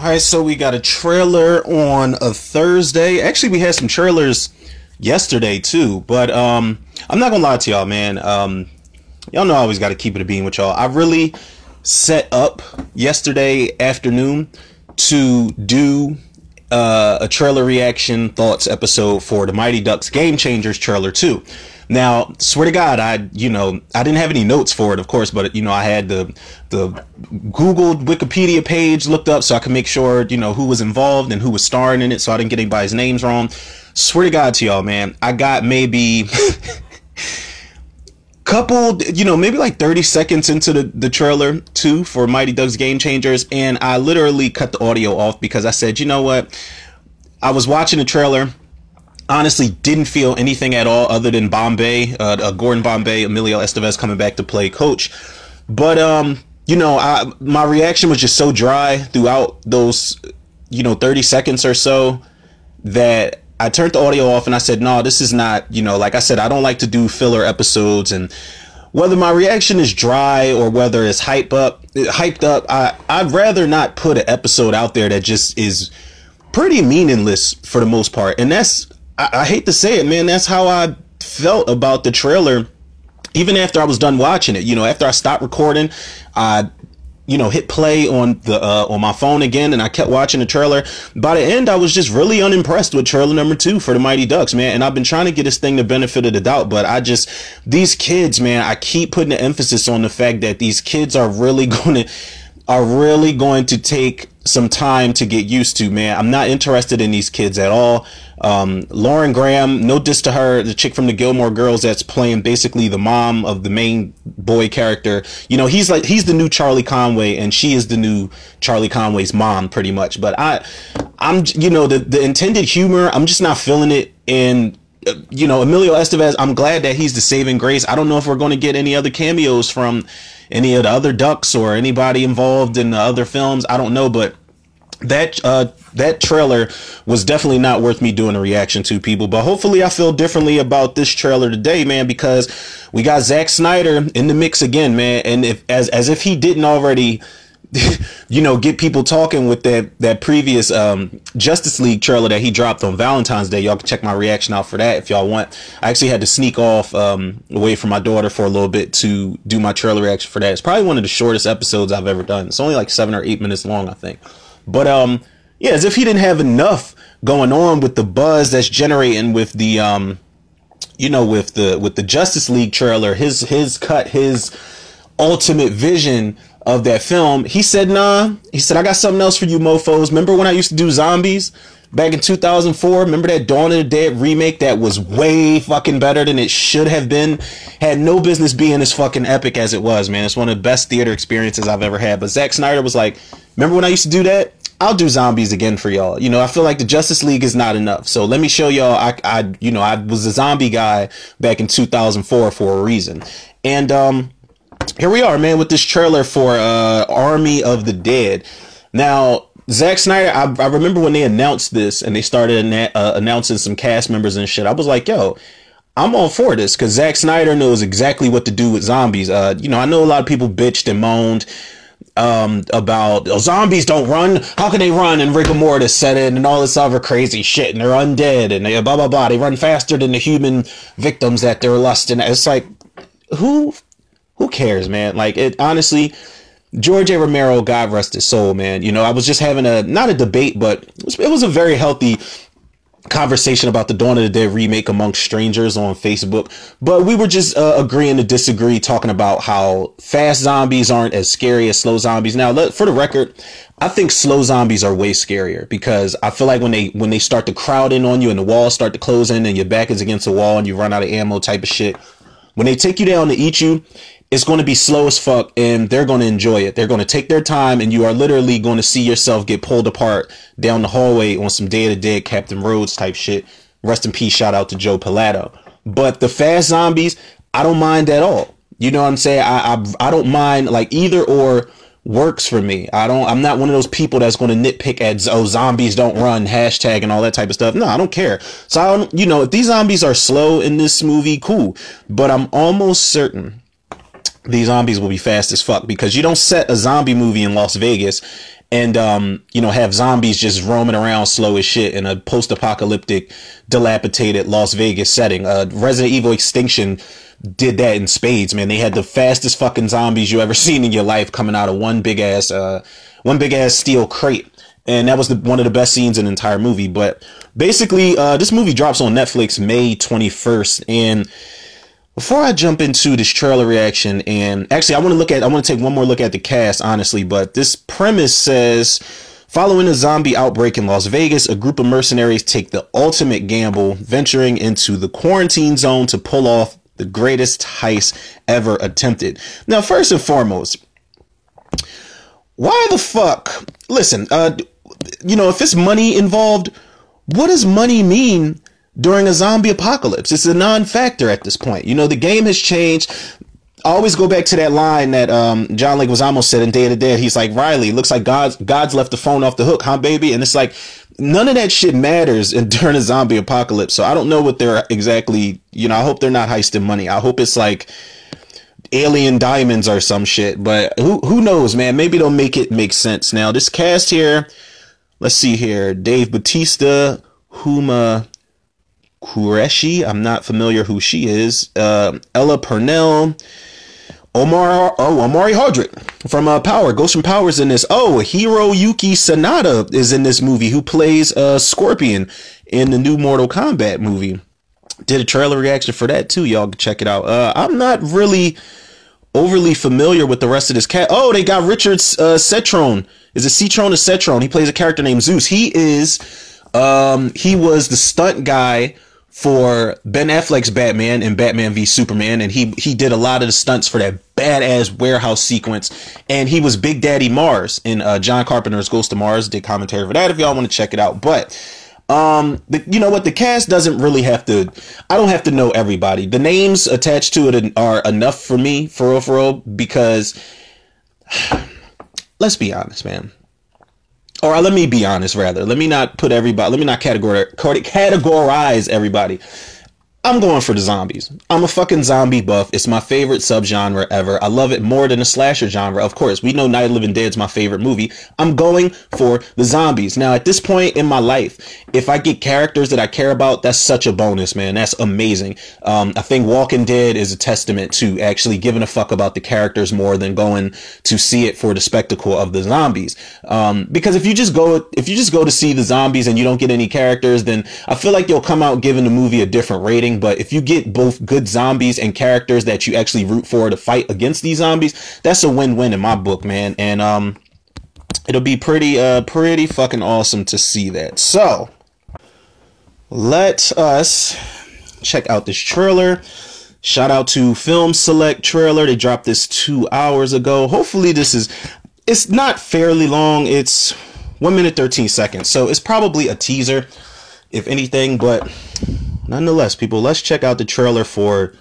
All right, so we got a trailer on a Thursday. Actually, we had some trailers yesterday too, but um, I'm not gonna lie to y'all, man. Um, y'all know I always got to keep it a beam with y'all. I really set up yesterday afternoon to do uh, a trailer reaction thoughts episode for the Mighty Ducks Game Changers trailer too. Now, swear to God, I you know I didn't have any notes for it, of course, but you know I had the the Google Wikipedia page looked up so I could make sure you know who was involved and who was starring in it, so I didn't get anybody's names wrong. Swear to God to y'all, man, I got maybe. couple you know maybe like 30 seconds into the, the trailer too for mighty ducks game changers and i literally cut the audio off because i said you know what i was watching the trailer honestly didn't feel anything at all other than Bombay, uh, uh, Gordon Bombay, Emilio Estevez coming back to play coach. But um, you know, I my reaction was just so dry throughout those, you know, 30 seconds or so that I turned the audio off and I said, no, this is not, you know, like I said, I don't like to do filler episodes and whether my reaction is dry or whether it's hype up, hyped up, I, I'd rather not put an episode out there that just is pretty meaningless for the most part. And that's I, I hate to say it, man. That's how I felt about the trailer. Even after I was done watching it, you know, after I stopped recording, I you know, hit play on the uh, on my phone again, and I kept watching the trailer. By the end, I was just really unimpressed with trailer number two for the Mighty Ducks, man. And I've been trying to get this thing the benefit of the doubt, but I just these kids, man, I keep putting the emphasis on the fact that these kids are really going to are really going to take some time to get used to, man. I'm not interested in these kids at all. Um, Lauren Graham, no diss to her, the chick from the Gilmore Girls that's playing basically the mom of the main boy character. You know, he's like he's the new Charlie Conway, and she is the new Charlie Conway's mom, pretty much. But I, I'm you know the the intended humor, I'm just not feeling it. And you know, Emilio Estevez, I'm glad that he's the saving grace. I don't know if we're going to get any other cameos from any of the other Ducks or anybody involved in the other films. I don't know, but that uh that trailer was definitely not worth me doing a reaction to people but hopefully i feel differently about this trailer today man because we got Zack Snyder in the mix again man and if as as if he didn't already you know, get people talking with that that previous um, Justice League trailer that he dropped on Valentine's Day. Y'all can check my reaction out for that if y'all want. I actually had to sneak off um, away from my daughter for a little bit to do my trailer reaction for that. It's probably one of the shortest episodes I've ever done. It's only like seven or eight minutes long, I think. But um, yeah, as if he didn't have enough going on with the buzz that's generating with the um, you know, with the with the Justice League trailer, his his cut, his ultimate vision of that film, he said, nah. He said, I got something else for you mofos. Remember when I used to do zombies back in 2004? Remember that Dawn of the Dead remake that was way fucking better than it should have been? Had no business being as fucking epic as it was, man. It's one of the best theater experiences I've ever had. But Zack Snyder was like, remember when I used to do that? I'll do zombies again for y'all. You know, I feel like the Justice League is not enough. So let me show y'all. I, I, you know, I was a zombie guy back in 2004 for a reason. And, um, here we are, man, with this trailer for uh, Army of the Dead. Now, Zack Snyder, I, I remember when they announced this and they started uh, announcing some cast members and shit. I was like, yo, I'm all for this because Zack Snyder knows exactly what to do with zombies. Uh, you know, I know a lot of people bitched and moaned um, about oh, zombies don't run. How can they run? And rigor mortis set in and all this other crazy shit. And they're undead and they blah blah blah. They run faster than the human victims that they're lusting. It's like, who who cares, man? Like it honestly, George A. Romero, God rest his soul, man. You know, I was just having a not a debate, but it was, a very healthy conversation about the Dawn of the Dead remake amongst strangers on Facebook. But we were just uh, agreeing to disagree, talking about how fast zombies aren't as scary as slow zombies. Now, let, for the record, I think slow zombies are way scarier because I feel like when they when they start to crowd in on you and the walls start to close in and your back is against the wall and you run out of ammo type of shit. When they take you down to eat you, it's going to be slow as fuck and they're going to enjoy it. They're going to take their time and you are literally going to see yourself get pulled apart down the hallway on some Day of the Dead Captain Rhodes type shit. Rest in peace. Shout out to Joe Pilato. But the fast zombies, I don't mind at all. You know what I'm saying? I, I, I don't mind like either or works for me. I don't, I'm not one of those people that's going to nitpick at, oh, zombies don't run hashtag and all that type of stuff. No, I don't care. So I don't, you know, if these zombies are slow in this movie, cool. But I'm almost certain these zombies will be fast as fuck because you don't set a zombie movie in Las Vegas and um, you know have zombies just roaming around slow as shit in a post-apocalyptic, dilapidated Las Vegas setting. Uh, Resident Evil Extinction did that in spades, man. They had the fastest fucking zombies you ever seen in your life coming out of one big ass, uh, one big ass steel crate. And that was the, one of the best scenes in the entire movie. But basically, uh, this movie drops on Netflix May 21st. And before I jump into this trailer reaction, and actually, I want to look at, I want to take one more look at the cast, honestly. But this premise says, Following a zombie outbreak in Las Vegas, a group of mercenaries take the ultimate gamble, venturing into the quarantine zone to pull off the greatest heist ever attempted. Now, first and foremost, why the fuck? Listen, uh, you know, if it's money involved, what does money mean during a zombie apocalypse? It's a non-factor at this point. You know, the game has changed. I always go back to that line that um, John Leguizamo said in Day of the Dead. He's like, Riley, looks like God's God's left the phone off the hook, huh, baby? And it's like, none of that shit matters in, during a zombie apocalypse. So I don't know what they're exactly, you know, I hope they're not heisting money. I hope it's like alien diamonds or some shit, but who, who knows, man? Maybe they'll make it make sense. Now, this cast here, let's see here. Dave Batista, Huma Qureshi. I'm not familiar who she is. Uh, Ella Purnell, Omar, oh, Omari Hardwick from uh, Power, Ghost from Powers in this. Oh, Hiroyuki Sanada is in this movie, who plays uh, Scorpion in the new Mortal Kombat movie. Did a trailer reaction for that too. Y'all can check it out. Uh, I'm not really overly familiar with the rest of this cat. Oh, they got Richard uh, Cetrone. Is it Cetron or Cetron? He plays a character named Zeus. He is, um, he was the stunt guy for Ben Affleck's Batman and Batman v Superman, and he he did a lot of the stunts for that badass warehouse sequence, and he was Big Daddy Mars in uh, John Carpenter's Ghost of Mars. Did commentary for that if y'all want to check it out, but. Um, the, you know what? The cast doesn't really have to. I don't have to know everybody. The names attached to it are enough for me, for real, for real. Because let's be honest, man or uh, let me be honest rather. Let me not put everybody let me not categorize categorize everybody I'm going for the zombies. I'm a fucking zombie buff. It's my favorite subgenre ever. I love it more than the slasher genre. Of course, we know Night of Living Dead is my favorite movie. I'm going for the zombies. Now, at this point in my life, if I get characters that I care about, that's such a bonus, man. That's amazing. Um, I think Walking Dead is a testament to actually giving a fuck about the characters more than going to see it for the spectacle of the zombies. Um, because if you just go, if you just go to see the zombies and you don't get any characters, then I feel like you'll come out giving the movie a different rating but if you get both good zombies and characters that you actually root for to fight against these zombies, that's a win-win in my book, man. And um it'll be pretty uh pretty fucking awesome to see that. So, let us check out this trailer. Shout out to Film Select Trailer. They dropped this 2 hours ago. Hopefully this is it's not fairly long. It's 1 minute 13 seconds. So, it's probably a teaser if anything, but nonetheless, people, let's check out the trailer for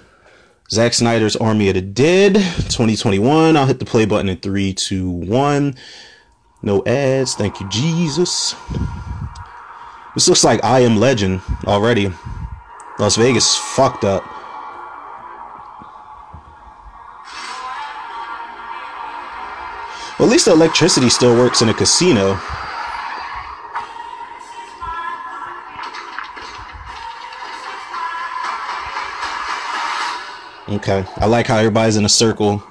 Zack Snyder's Army of the Dead 2021. I'll hit the play button in three, two, one. No ads. Thank you, Jesus. This looks like I Am Legend already. Las Vegas fucked up. Well, at least the electricity still works in a casino. Okay. I like how everybody's in a circle.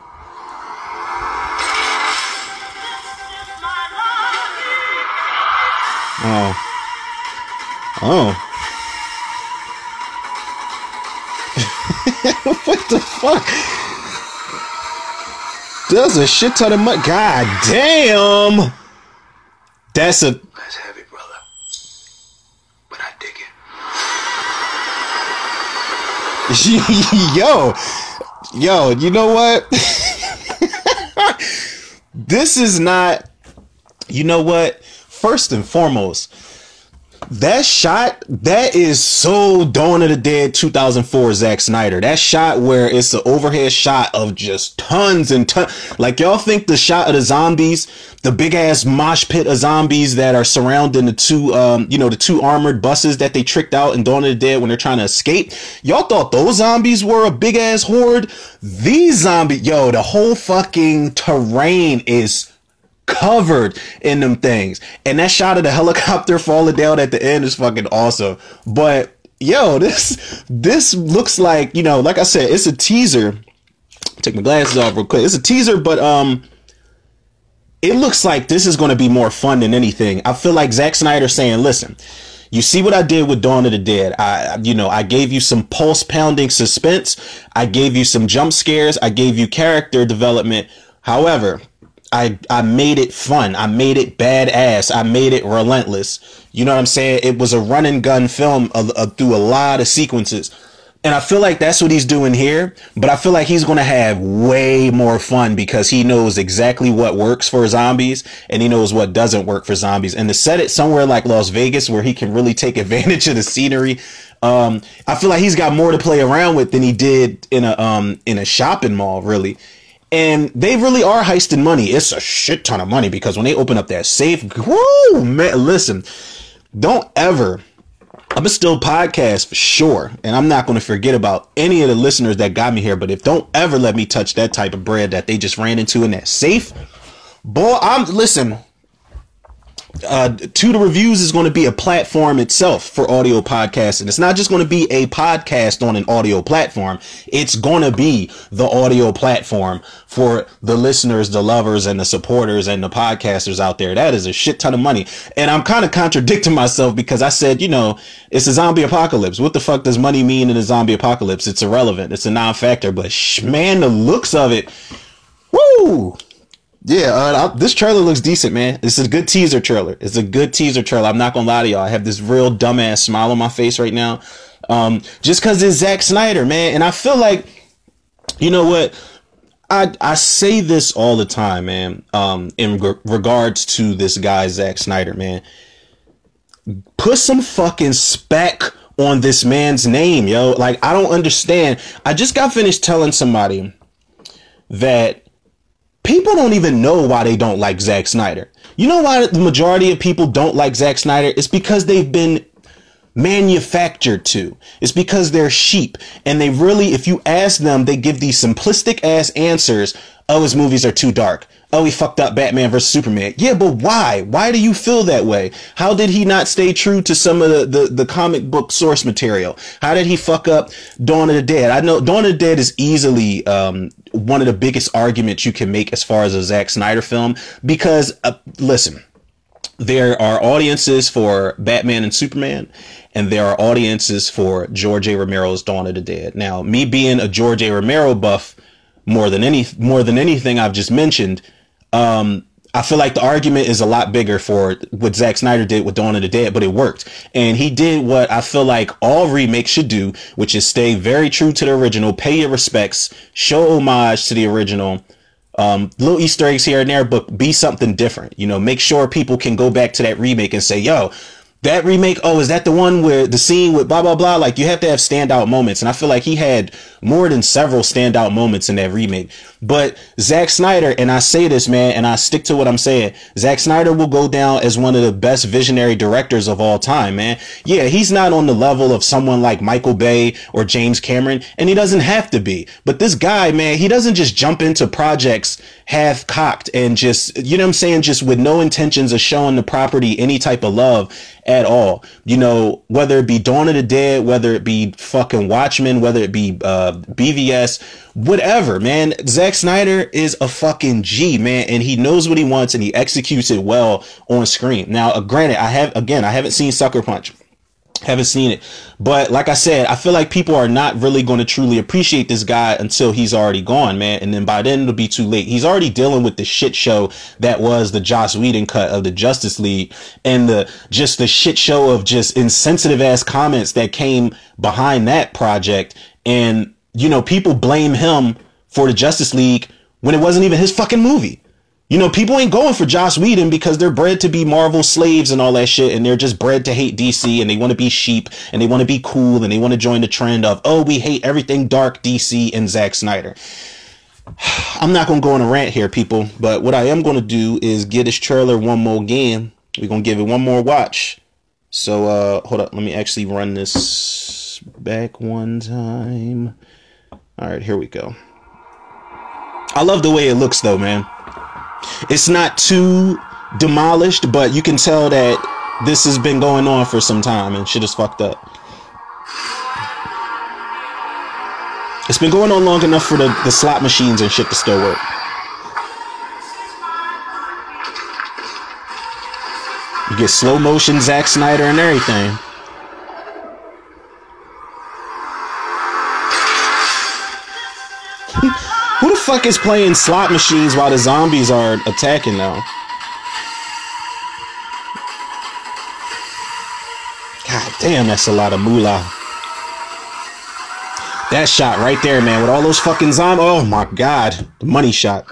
Oh. Oh. what the fuck? Does a shit ton of money. God damn. That's a That's heavy, brother. But I dig it. yo, yo, you know what? this is not, you know what? First and foremost, that shot that is so Dawn of the Dead 2004 Zack Snyder. That shot where it's the overhead shot of just tons and tons. Like y'all think the shot of the zombies, the big ass mosh pit of zombies that are surrounding the two, um, you know, the two armored buses that they tricked out in Dawn of the Dead when they're trying to escape. Y'all thought those zombies were a big ass horde. These zombies, yo, the whole fucking terrain is covered in them things. And that shot of the helicopter falling down at the end is fucking awesome. But yo, this this looks like, you know, like I said, it's a teaser. Take my glasses off real quick. It's a teaser, but um it looks like this is going to be more fun than anything. I feel like Zack Snyder saying, "Listen, you see what I did with Dawn of the Dead. I, you know, I gave you some pulse pounding suspense. I gave you some jump scares. I gave you character development. However, I, I made it fun. I made it badass. I made it relentless. You know what I'm saying? It was a run and gun film through a lot of sequences. And I feel like that's what he's doing here, but I feel like he's going to have way more fun because he knows exactly what works for zombies and he knows what doesn't work for zombies. And to set it somewhere like Las Vegas where he can really take advantage of the scenery, um, I feel like he's got more to play around with than he did in a um, in a shopping mall, really. And they really are heisting money. It's a shit ton of money because when they open up that safe, whoo, man, listen, don't ever I'm a still podcast for sure, and I'm not going to forget about any of the listeners that got me here. But if don't ever let me touch that type of bread that they just ran into in that safe, boy, I'm listen uh, to the reviews is going to be a platform itself for audio podcasts and it's not just going to be a podcast on an audio platform. It's going to be the audio platform for the listeners the lovers and the supporters and the podcasters out there. That is a shit ton of money. And i'm kind of contradicting myself because i said you know it's a zombie apocalypse. What the fuck does money mean in a zombie apocalypse? It's irrelevant. It's a non-factor. But sh- man the looks of it woo yeah, uh, this trailer looks decent, man. This is a good teaser trailer. It's a good teaser trailer. I'm not gonna lie to y'all. I have this real dumbass smile on my face right now, um, just because it's Zack Snyder, man. And I feel like, you know what? I I say this all the time, man. Um, in re- regards to this guy Zack Snyder, man. Put some fucking spec on this man's name, yo. Like I don't understand. I just got finished telling somebody that people don't even know why they don't like Zack Snyder. You know why the majority of people don't like Zack Snyder? It's because they've been manufactured to. It's because they're sheep. And they really, if you ask them, they give these simplistic ass answers. Oh, his movies are too dark oh, he fucked up Batman versus Superman. Yeah, but why? Why do you feel that way? How did he not stay true to some of the, the, the, comic book source material? How did he fuck up Dawn of the Dead? I know Dawn of the Dead is easily um, one of the biggest arguments you can make as far as a Zack Snyder film because, uh, listen, there are audiences for Batman and Superman, and there are audiences for George A. Romero's Dawn of the Dead. Now, me being a George A. Romero buff more than any more than anything I've just mentioned, um, I feel like the argument is a lot bigger for what Zack Snyder did with Dawn of the Dead, but it worked. And he did what I feel like all remakes should do, which is stay very true to the original, pay your respects, show homage to the original, um, little Easter eggs here and there, but be something different. You know, make sure people can go back to that remake and say, yo, that remake, oh, is that the one where the scene with blah blah blah? Like you have to have standout moments, and I feel like he had more than several standout moments in that remake. But Zack Snyder, and I say this, man, and I stick to what I'm saying. Zack Snyder will go down as one of the best visionary directors of all time, man. Yeah, he's not on the level of someone like Michael Bay or James Cameron, and he doesn't have to be. But this guy, man, he doesn't just jump into projects half cocked and just, you know what I'm saying, just with no intentions of showing the property any type of love at all. You know, whether it be Dawn of the Dead, whether it be fucking Watchmen, whether it be uh, BVS, whatever, man. Zack Snyder is a fucking G, man, and he knows what he wants and he executes it well on screen. Now, uh, granted, I have again, I haven't seen Sucker Punch. Haven't seen it. But like I said, I feel like people are not really going to truly appreciate this guy until he's already gone, man. And then by then it'll be too late. He's already dealing with the shit show that was the Joss Whedon cut of the Justice League and the just the shit show of just insensitive ass comments that came behind that project. And, you know, people blame him for the Justice League when it wasn't even his fucking movie. You know, people ain't going for Joss Whedon because they're bred to be Marvel slaves and all that shit, and they're just bred to hate DC and they want to be sheep and they want to be cool and they want to join the trend of, oh, we hate everything dark DC and Zack Snyder. I'm not going to go on a rant here, people, but what I am going to do is get this trailer one more game. We're going to give it one more watch. So, uh, hold up. Let me actually run this back one time. All right, here we go. I love the way it looks, though, man. It's not too demolished, but you can tell that this has been going on for some time and shit is fucked up. It's been going on long enough for the, the slot machines and shit to still work. You get slow motion Zack Snyder and everything. Fuck is playing slot machines while the zombies are attacking now? God damn, that's a lot of moolah. That shot right there, man, with all those fucking zombies. Oh my god, the money shot.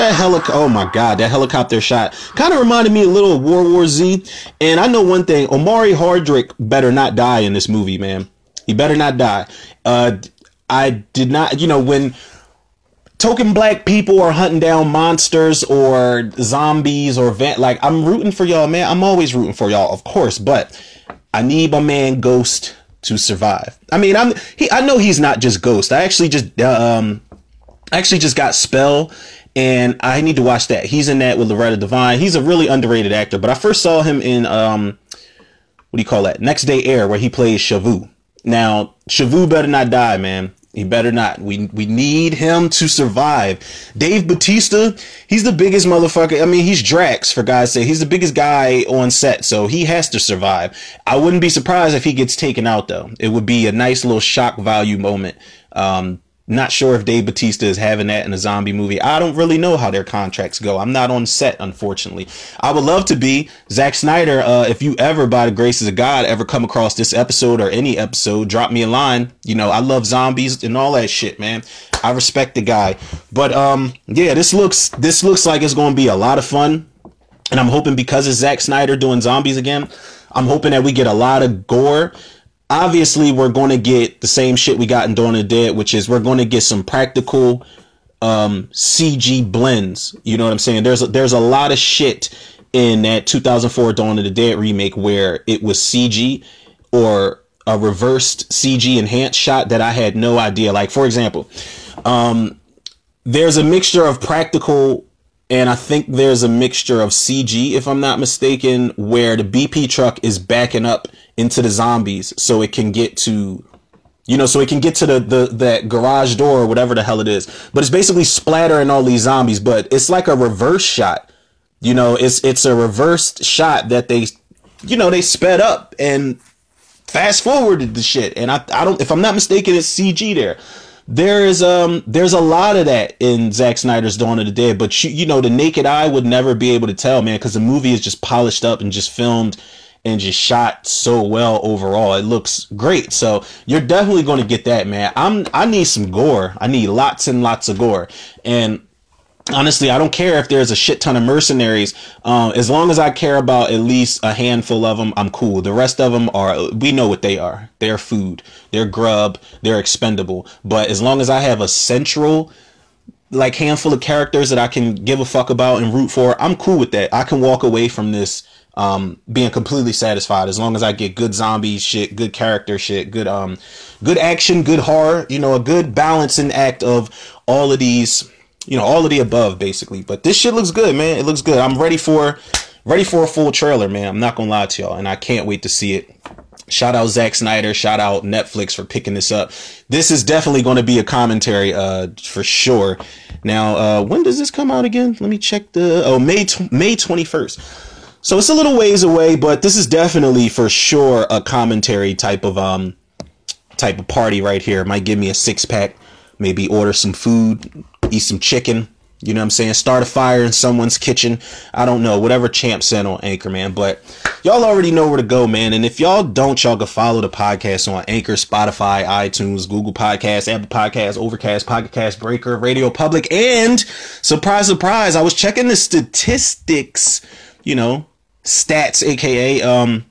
That helic. Oh my god, that helicopter shot kind of reminded me a little of World War Z. And I know one thing: Omari Hardwick better not die in this movie, man. He better not die. Uh, I did not, you know, when token black people are hunting down monsters or zombies or van- like I'm rooting for y'all, man. I'm always rooting for y'all, of course, but I need my man Ghost to survive. I mean, I'm he. I know he's not just Ghost. I actually just um, I actually just got Spell, and I need to watch that. He's in that with Loretta Devine. He's a really underrated actor, but I first saw him in um, what do you call that? Next Day Air, where he plays Shavu. Now, Shavu better not die, man. He better not. We we need him to survive. Dave Batista, he's the biggest motherfucker. I mean, he's Drax for God's sake. He's the biggest guy on set, so he has to survive. I wouldn't be surprised if he gets taken out though. It would be a nice little shock value moment. Um, not sure if Dave Batista is having that in a zombie movie. I don't really know how their contracts go. I'm not on set, unfortunately. I would love to be Zack Snyder. Uh, if you ever, by the graces of God, ever come across this episode or any episode, drop me a line. You know, I love zombies and all that shit, man. I respect the guy. But um, yeah, this looks this looks like it's going to be a lot of fun. And I'm hoping because it's Zack Snyder doing zombies again, I'm hoping that we get a lot of gore obviously we're going to get the same shit we got in Dawn of the Dead, which is we're going to get some practical um, CG blends. You know what I'm saying? There's a, there's a lot of shit in that 2004 Dawn of the Dead remake where it was CG or a reversed CG enhanced shot that I had no idea. Like for example, um, there's a mixture of practical and I think there's a mixture of CG, if I'm not mistaken, where the BP truck is backing up into the zombies so it can get to you know, so it can get to the, the that garage door or whatever the hell it is. But it's basically splattering all these zombies, but it's like a reverse shot. You know, it's it's a reversed shot that they you know, they sped up and fast forwarded the shit. And I I don't if I'm not mistaken, it's CG there there is um there's a lot of that in Zack Snyder's Dawn of the Dead, but you you know the naked eye would never be able to tell, man, because the movie is just polished up and just filmed and just shot so well overall. It looks great. So you're definitely going to get that, man. I'm I need some gore. I need lots and lots of gore. And honestly, I don't care if there's a shit ton of mercenaries. Um, as long as I care about at least a handful of them, I'm cool. The rest of them are, we know what they are. They're food, they're grub, they're expendable. But as long as I have a central, like handful of characters that I can give a fuck about and root for, I'm cool with that. I can walk away from this um, being completely satisfied as long as I get good zombie shit, good character shit, good um, good action, good horror. You know, a good balancing act of all of these you know, all of the above basically. But this shit looks good, man. It looks good. I'm ready for ready for a full trailer, man. I'm not gonna lie to y'all, and I can't wait to see it. Shout out Zack Snyder. Shout out Netflix for picking this up. This is definitely going to be a commentary, uh, for sure. Now, uh, when does this come out again? Let me check the. Oh, May May twenty first. So it's a little ways away, but this is definitely for sure a commentary type of um type of party right here. Might give me a six pack. Maybe order some food, eat some chicken. You know what I'm saying? Start a fire in someone's kitchen. I don't know. Whatever Champ said on Anchor, man. But y'all already know where to go, man. And if y'all don't, y'all can follow the podcast on Anchor, Spotify, iTunes, Google Podcasts, Apple Podcasts, Overcast, Pocket Cast, Breaker, Radio Public. And surprise, surprise, I was checking the statistics, you know, stats, aka um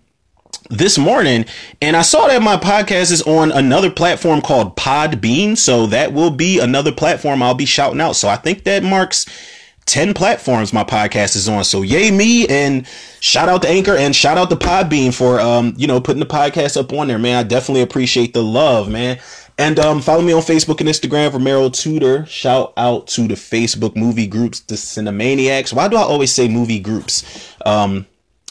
this morning and I saw that my podcast is on another platform called Podbean. So that will be another platform I'll be shouting out. So I think that marks 10 platforms my podcast is on. So yay me and shout out to Anchor and shout out to Podbean for um, you know, putting the podcast up on there, man. I definitely appreciate the love, man. And um, follow me on Facebook and Instagram, for Romero Tudor. Shout out to the Facebook movie groups, the Cinemaniacs. Why do I always say movie groups? Um,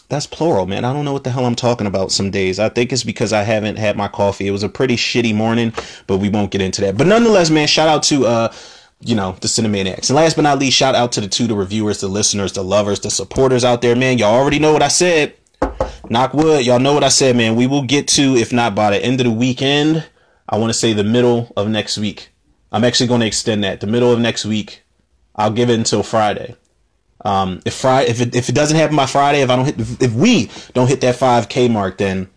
that's plural, man. I don't know what the hell I'm talking about some days. I think it's because I haven't had my coffee. It was a pretty shitty morning, but we won't get into that. But nonetheless, man, shout out to uh you know, the Cinemaniacs. And last but not least, shout out to the two, the reviewers, the listeners, the lovers, the supporters out there, man. Y'all already know what I said. Knock wood. Y'all know what I said, man. We will get to, if not by the end of the weekend, I want to say the middle of next week. I'm actually going to extend that. The middle of next week. I'll give it until Friday. Um, if Friday, if it, if it doesn't happen by Friday, if I don't hit, if we don't hit that 5k mark, then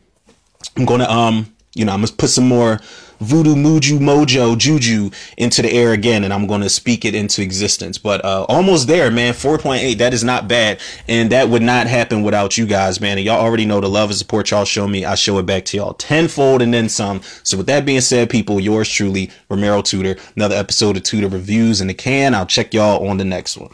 I'm to, um, you know, I'm to put some more voodoo muju mojo juju into the air again and i'm to speak it into existence. But uh almost there man. 4.8 that is not bad and that would not happen without you guys man. And y'all already know the love and support y'all show me. I show it back to y'all tenfold and then some. So with that being said people yours truly romero tudor. Another episode of tudor reviews in the can. I'll check y'all on the next one